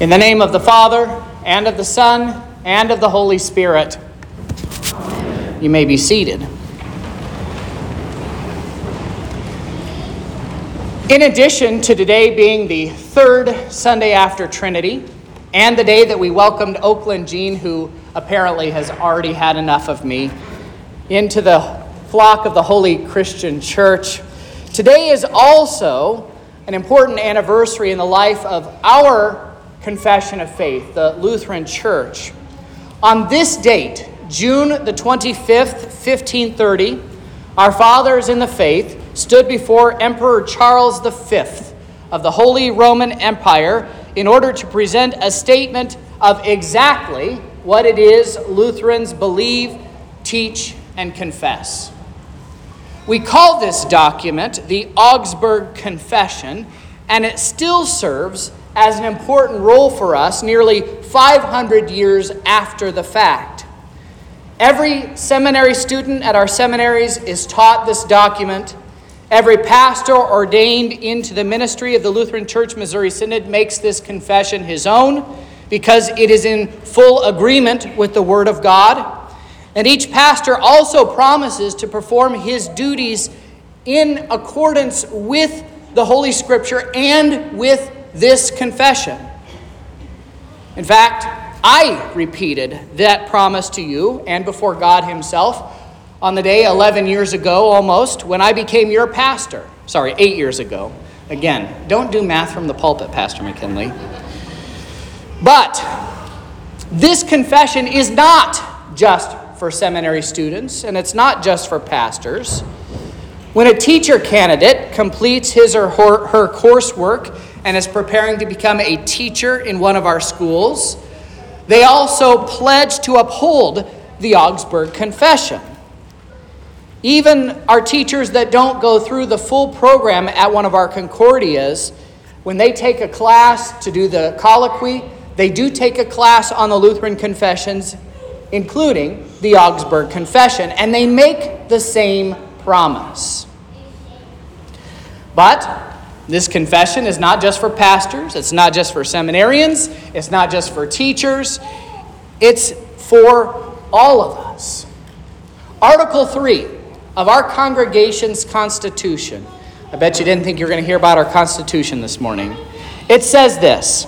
In the name of the Father, and of the Son, and of the Holy Spirit. You may be seated. In addition to today being the third Sunday after Trinity, and the day that we welcomed Oakland Jean, who apparently has already had enough of me, into the flock of the Holy Christian Church, today is also an important anniversary in the life of our confession of faith, the Lutheran Church. On this date, June the 25th, 1530, our fathers in the faith stood before Emperor Charles V of the Holy Roman Empire in order to present a statement of exactly what it is Lutherans believe, teach, and confess. We call this document the Augsburg Confession, and it still serves as an important role for us nearly 500 years after the fact. Every seminary student at our seminaries is taught this document. Every pastor ordained into the ministry of the Lutheran Church Missouri Synod makes this confession his own because it is in full agreement with the Word of God. And each pastor also promises to perform his duties in accordance with the Holy Scripture and with this confession. In fact, I repeated that promise to you and before God Himself on the day 11 years ago almost when I became your pastor. Sorry, eight years ago. Again, don't do math from the pulpit, Pastor McKinley. But this confession is not just for seminary students, and it's not just for pastors. When a teacher candidate completes his or her, her coursework and is preparing to become a teacher in one of our schools, they also pledge to uphold the Augsburg Confession. Even our teachers that don't go through the full program at one of our Concordias, when they take a class to do the colloquy, they do take a class on the Lutheran confessions, including the Augsburg Confession, and they make the same promise. But this confession is not just for pastors, it's not just for seminarians, it's not just for teachers, it's for all of us. Article 3 of our congregation's constitution. I bet you didn't think you were going to hear about our constitution this morning. It says this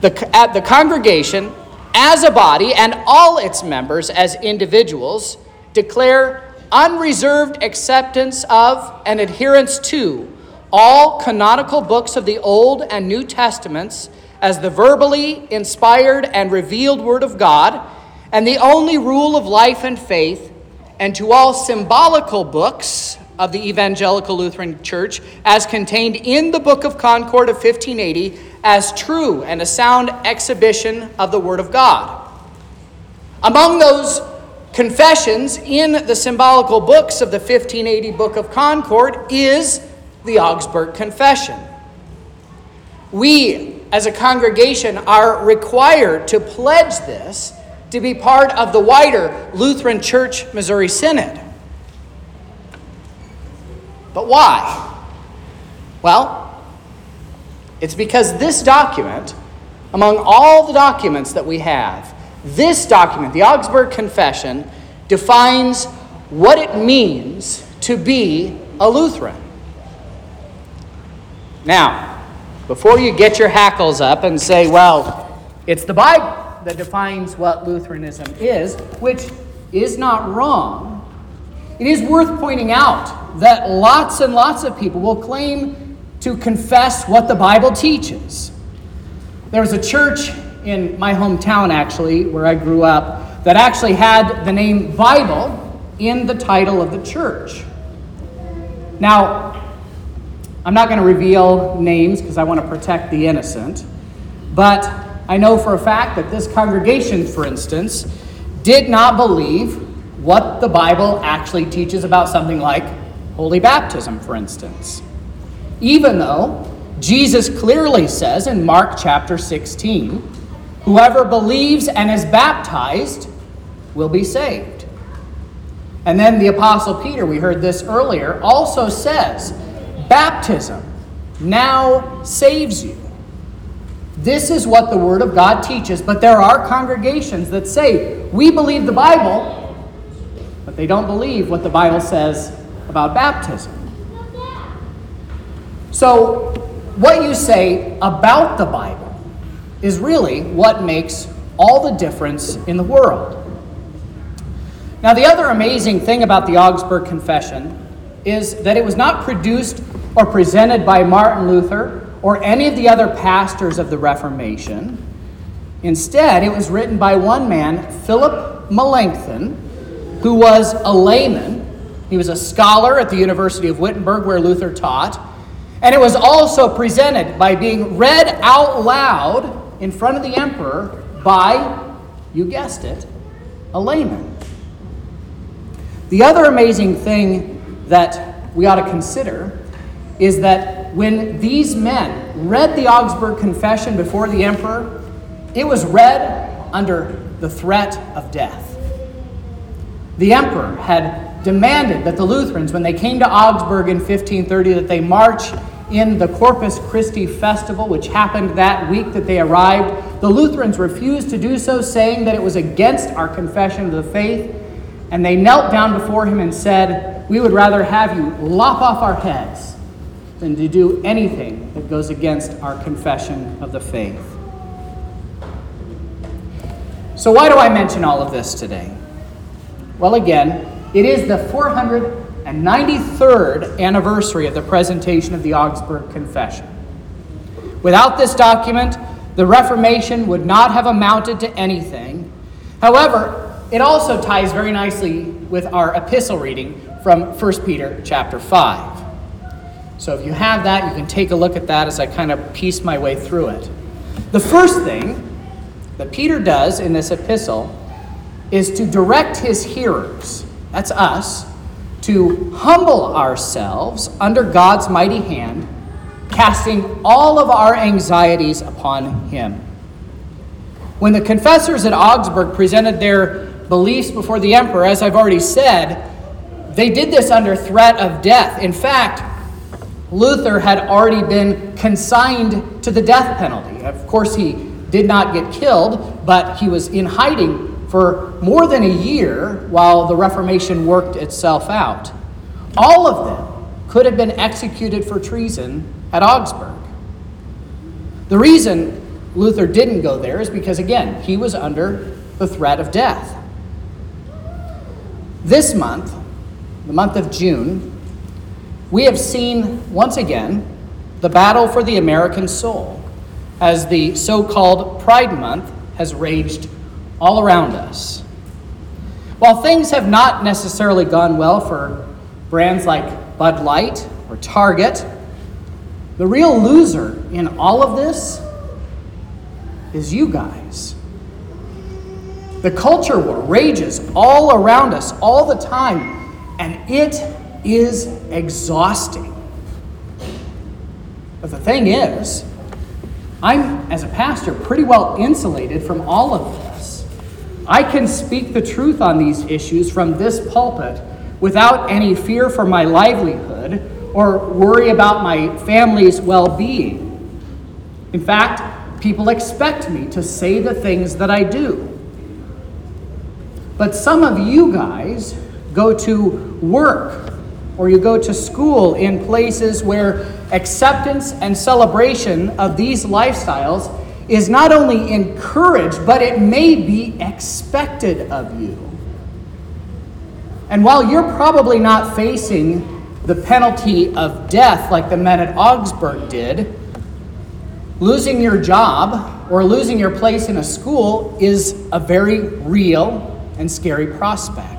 the, at the congregation, as a body, and all its members as individuals, declare unreserved acceptance of and adherence to all canonical books of the Old and New Testaments as the verbally inspired and revealed Word of God, and the only rule of life and faith, and to all symbolical books of the Evangelical Lutheran Church as contained in the Book of Concord of 1580 as true and a sound exhibition of the Word of God. Among those confessions in the symbolical books of the 1580 Book of Concord is the Augsburg Confession. We, as a congregation, are required to pledge this to be part of the wider Lutheran Church Missouri Synod. But why? Well, it's because this document, among all the documents that we have, this document, the Augsburg Confession, defines what it means to be a Lutheran. Now, before you get your hackles up and say, well, it's the Bible that defines what Lutheranism is, which is not wrong, it is worth pointing out that lots and lots of people will claim to confess what the Bible teaches. There was a church in my hometown, actually, where I grew up, that actually had the name Bible in the title of the church. Now, I'm not going to reveal names because I want to protect the innocent, but I know for a fact that this congregation, for instance, did not believe what the Bible actually teaches about something like holy baptism, for instance. Even though Jesus clearly says in Mark chapter 16, whoever believes and is baptized will be saved. And then the Apostle Peter, we heard this earlier, also says, baptism now saves you. This is what the Word of God teaches, but there are congregations that say, we believe the Bible, but they don't believe what the Bible says about baptism. So, what you say about the Bible is really what makes all the difference in the world. Now, the other amazing thing about the Augsburg Confession is that it was not produced or presented by Martin Luther or any of the other pastors of the Reformation. Instead, it was written by one man, Philip Melanchthon, who was a layman. He was a scholar at the University of Wittenberg, where Luther taught. And it was also presented by being read out loud in front of the emperor by, you guessed it, a layman. The other amazing thing that we ought to consider is that when these men read the Augsburg Confession before the emperor, it was read under the threat of death. The emperor had demanded that the Lutherans, when they came to Augsburg in 1530, that they march in the Corpus Christi festival, which happened that week that they arrived. The Lutherans refused to do so, saying that it was against our confession of the faith. And they knelt down before him and said, We would rather have you lop off our heads than to do anything that goes against our confession of the faith. So, why do I mention all of this today? Well, again, it is the 493rd anniversary of the presentation of the Augsburg Confession. Without this document, the Reformation would not have amounted to anything. However, it also ties very nicely with our epistle reading from 1 Peter chapter 5. So if you have that, you can take a look at that as I kind of piece my way through it. The first thing that Peter does in this epistle is to direct his hearers, that's us, to humble ourselves under God's mighty hand, casting all of our anxieties upon him. When the confessors at Augsburg presented their beliefs before the emperor, as I've already said, they did this under threat of death. In fact, Luther had already been consigned to the death penalty. Of course, he did not get killed, but he was in hiding for more than a year while the Reformation worked itself out. All of them could have been executed for treason at Augsburg. The reason Luther didn't go there is because, again, he was under the threat of death. This month, the month of June, we have seen once again the battle for the American soul as the so called Pride Month has raged all around us. While things have not necessarily gone well for brands like Bud Light or Target, the real loser in all of this is you guys. The culture war rages all around us all the time, and it is exhausting. But the thing is, I'm, as a pastor, pretty well insulated from all of this. I can speak the truth on these issues from this pulpit without any fear for my livelihood or worry about my family's well being. In fact, people expect me to say the things that I do. But some of you guys go to work or you go to school in places where acceptance and celebration of these lifestyles is not only encouraged, but it may be expected of you. And while you're probably not facing the penalty of death like the men at Augsburg did, losing your job or losing your place in a school is a very real and scary prospect.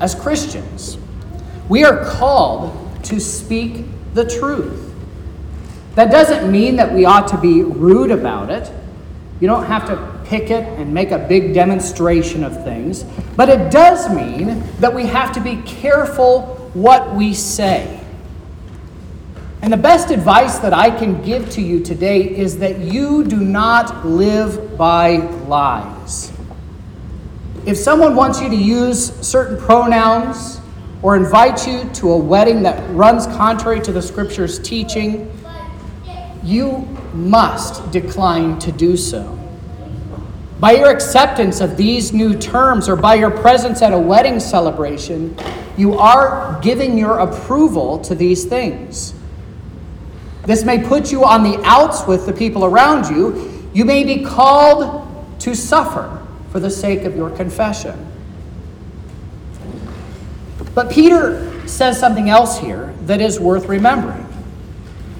As Christians, we are called to speak the truth. That doesn't mean that we ought to be rude about it. You don't have to pick it and make a big demonstration of things. But it does mean that we have to be careful what we say. And the best advice that I can give to you today is that you do not live by lies. If someone wants you to use certain pronouns or invite you to a wedding that runs contrary to the scripture's teaching, you must decline to do so. By your acceptance of these new terms or by your presence at a wedding celebration, you are giving your approval to these things. This may put you on the outs with the people around you. You may be called to suffer for the sake of your confession. But Peter says something else here that is worth remembering.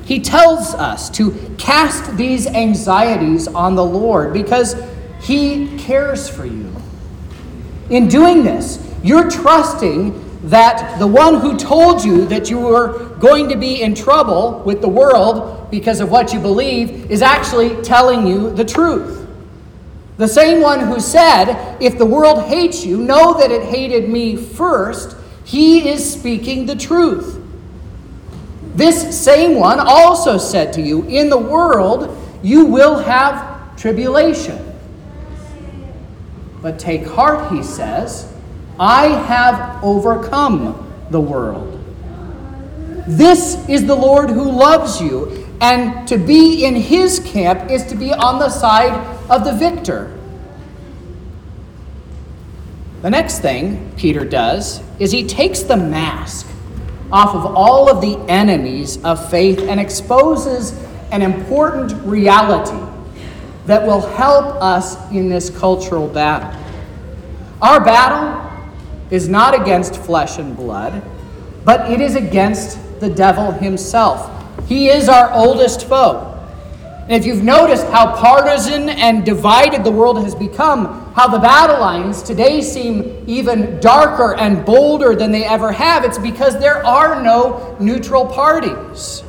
He tells us to cast these anxieties on the Lord because he cares for you. In doing this, you're trusting that the one who told you that you were going to be in trouble with the world because of what you believe is actually telling you the truth. The same one who said, If the world hates you, know that it hated me first, he is speaking the truth. This same one also said to you, In the world you will have tribulation. But take heart, he says, I have overcome the world. This is the Lord who loves you, and to be in his camp is to be on the side of the victor. The next thing Peter does is he takes the mask off of all of the enemies of faith and exposes an important reality that will help us in this cultural battle. Our battle is not against flesh and blood, but it is against the devil himself. He is our oldest foe. And if you've noticed how partisan and divided the world has become, how the battle lines today seem even darker and bolder than they ever have, it's because there are no neutral parties.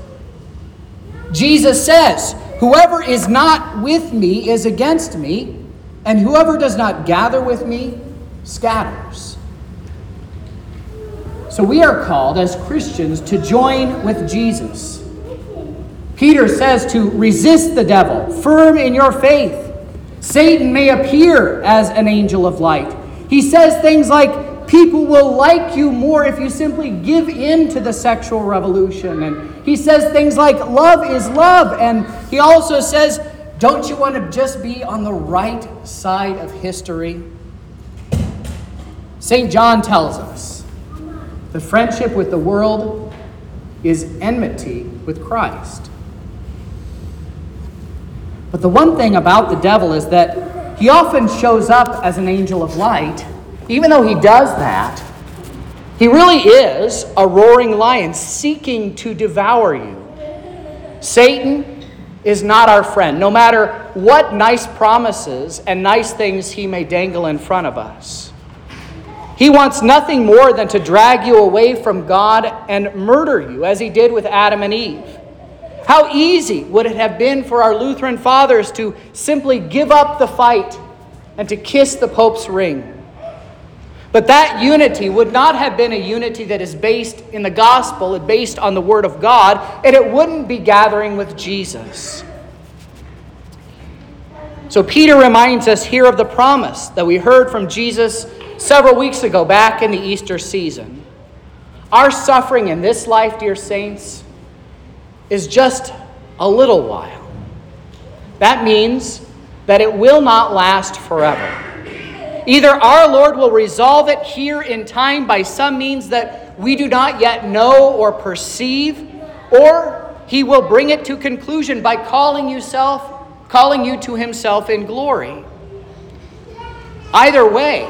Jesus says, Whoever is not with me is against me, and whoever does not gather with me scatters. So we are called as Christians to join with Jesus. Peter says to resist the devil, firm in your faith. Satan may appear as an angel of light. He says things like, People will like you more if you simply give in to the sexual revolution. And he says things like, Love is love. And he also says, Don't you want to just be on the right side of history? St. John tells us the friendship with the world is enmity with Christ. But the one thing about the devil is that he often shows up as an angel of light. Even though he does that, he really is a roaring lion seeking to devour you. Satan is not our friend, no matter what nice promises and nice things he may dangle in front of us. He wants nothing more than to drag you away from God and murder you, as he did with Adam and Eve. How easy would it have been for our Lutheran fathers to simply give up the fight and to kiss the Pope's ring? But that unity would not have been a unity that is based in the gospel and based on the Word of God, and it wouldn't be gathering with Jesus. So, Peter reminds us here of the promise that we heard from Jesus several weeks ago back in the Easter season. Our suffering in this life, dear saints, is just a little while. That means that it will not last forever. Either our Lord will resolve it here in time by some means that we do not yet know or perceive, or he will bring it to conclusion by calling yourself, calling you to himself in glory. Either way,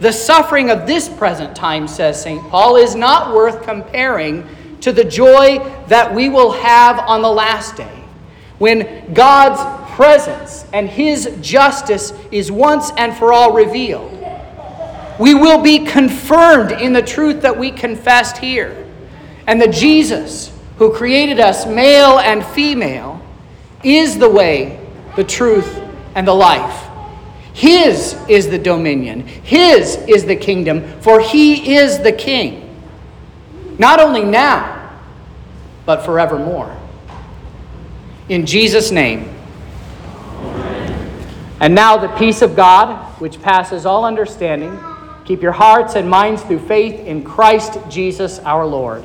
the suffering of this present time, says St. Paul, is not worth comparing to the joy that we will have on the last day when God's presence and His justice is once and for all revealed. We will be confirmed in the truth that we confessed here. And that Jesus who created us, male and female, is the way, the truth, and the life. His is the dominion, His is the kingdom, for He is the King not only now, but forevermore. In Jesus' name. And now the peace of God, which passes all understanding, keep your hearts and minds through faith in Christ Jesus our Lord.